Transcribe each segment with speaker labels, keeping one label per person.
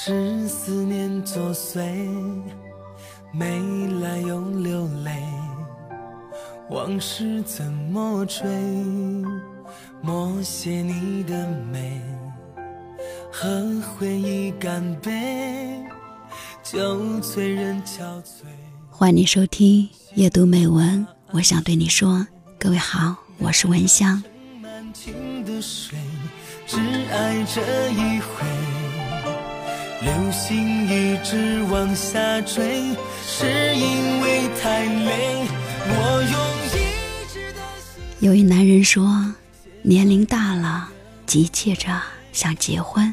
Speaker 1: 是思念作祟，没来由流泪，往事怎么追？默写你的美，和回忆干杯，酒醉人憔悴。
Speaker 2: 欢迎收听阅读美文，我想对你说，各位好，我是文香。
Speaker 1: 满情的水，只爱这一回。流星一直往下坠，是因为太累。我用一直的心。
Speaker 2: 有一男人说，年龄大了，急切着想结婚。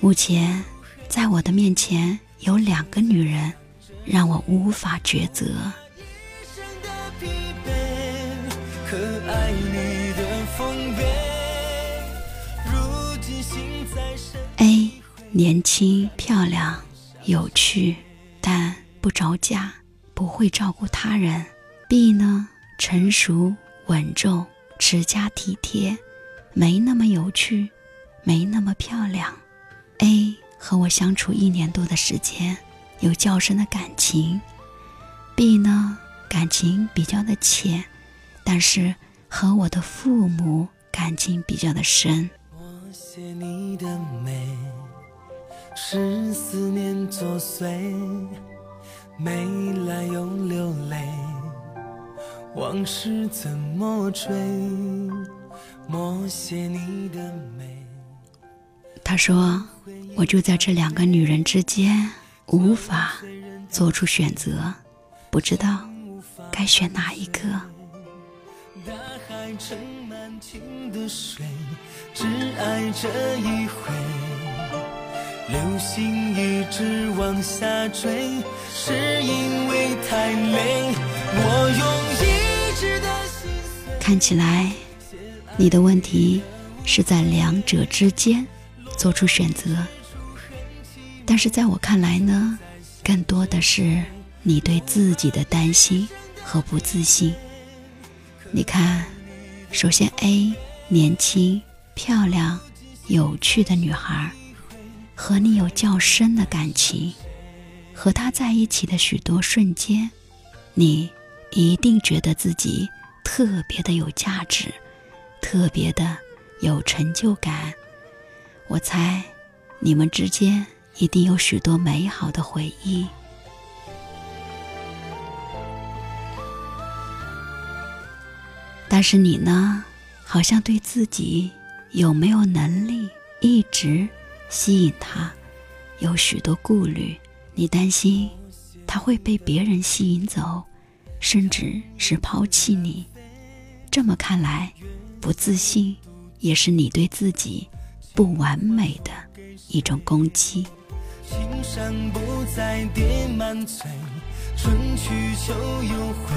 Speaker 2: 目前，在我的面前有两个女人，让我无法抉择。
Speaker 1: 一生的疲惫，可爱你的丰碑。如今心在
Speaker 2: 年轻漂亮有趣，但不着家，不会照顾他人。B 呢，成熟稳重，持家体贴，没那么有趣，没那么漂亮。A 和我相处一年多的时间，有较深的感情。B 呢，感情比较的浅，但是和我的父母感情比较的深。
Speaker 1: 我写你的美，是思念作祟，没来由流泪，往事怎么追？默写你的美。
Speaker 2: 他说：“我就在这两个女人之间，无法做出选择，不知道该选哪一个。
Speaker 1: 大海盛满情的水，只爱这一回。流星一直往下坠，是因为太累。我用一直的心。
Speaker 2: 看起来，你的问题是在两者之间做出选择，但是在我看来呢，更多的是你对自己的担心和不自信。你看，首先 A 年轻、漂亮、有趣的女孩，和你有较深的感情，和他在一起的许多瞬间，你一定觉得自己特别的有价值，特别的有成就感。我猜，你们之间一定有许多美好的回忆。但是你呢，好像对自己有没有能力一直吸引他，有许多顾虑。你担心他会被别人吸引走，甚至是抛弃你。这么看来，不自信也是你对自己不完美的一种攻击。
Speaker 1: 青山不再叠满翠，春去秋又回。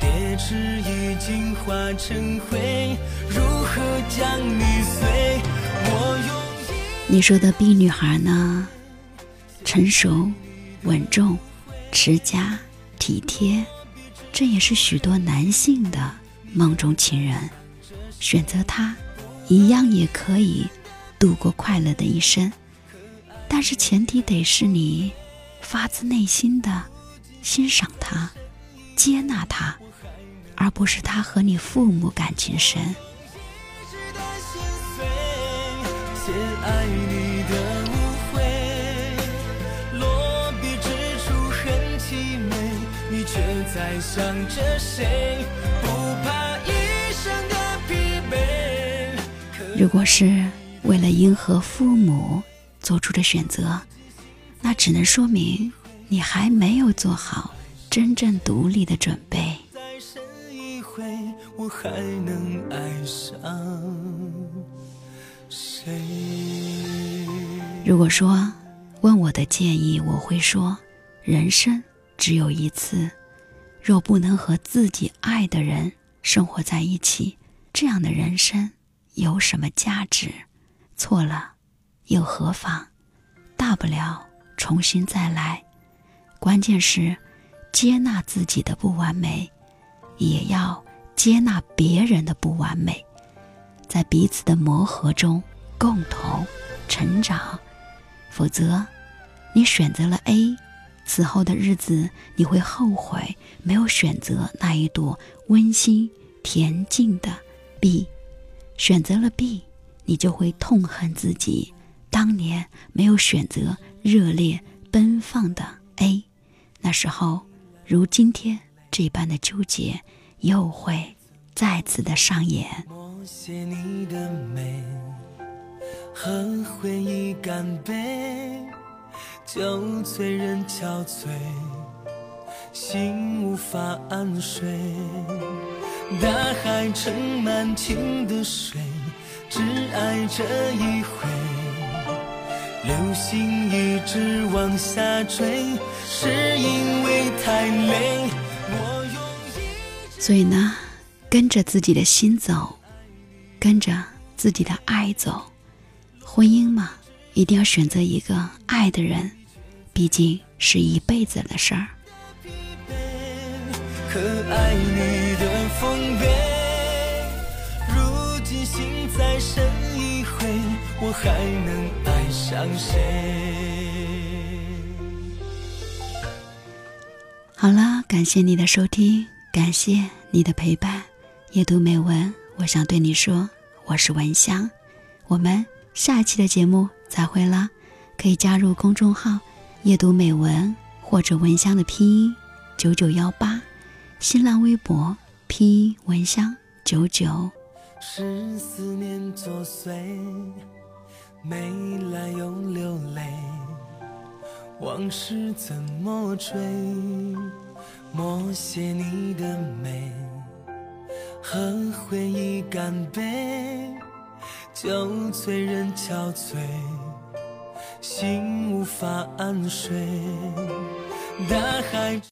Speaker 1: 蝶翅已经化成灰，如何将你随？我用
Speaker 2: 你说的 B 女孩呢？成熟、稳重、持家、体贴，这也是许多男性的梦中情人。选择她，一样也可以度过快乐的一生。但是前提得是你发自内心的欣赏他、接纳他，而不是他和你父母感情深。
Speaker 1: 写爱你的误会。落笔之处很凄美，你却在想着谁？不怕一生的疲惫。
Speaker 2: 如果是为了迎合父母做出的选择，那只能说明你还没有做好真正独立的准备。
Speaker 1: 再深一回，我还能爱
Speaker 2: 如果说问我的建议，我会说：人生只有一次，若不能和自己爱的人生活在一起，这样的人生有什么价值？错了又何妨？大不了重新再来。关键是接纳自己的不完美，也要接纳别人的不完美，在彼此的磨合中共同成长，否则，你选择了 A，此后的日子你会后悔没有选择那一朵温馨恬静的 B。选择了 B，你就会痛恨自己当年没有选择热烈奔放的 A。那时候，如今天这般的纠结又会再次的上演。
Speaker 1: 和回忆干杯，酒醉人憔悴，心无法安睡。大海盛满情的水，只爱这一回。流星一直往下坠，是因为太累。我用一
Speaker 2: 所以呢，跟着自己的心走，跟着自己的爱走。婚姻嘛，一定要选择一个爱的人，毕竟是一辈子的事儿。
Speaker 1: 可爱你的丰碑，如今心再深一回，我还能爱上谁？
Speaker 2: 好了，感谢你的收听，感谢你的陪伴。夜读美文，我想对你说，我是文香，我们。下期的节目再会了，可以加入公众号“阅读美文”或者“蚊香”的拼音“九九幺八”，新浪微博拼音“蚊香九九”。
Speaker 1: 是思念作祟，没来由流泪，往事怎么追？默写你的美，和回忆干杯。酒醉人憔悴心无法安睡大海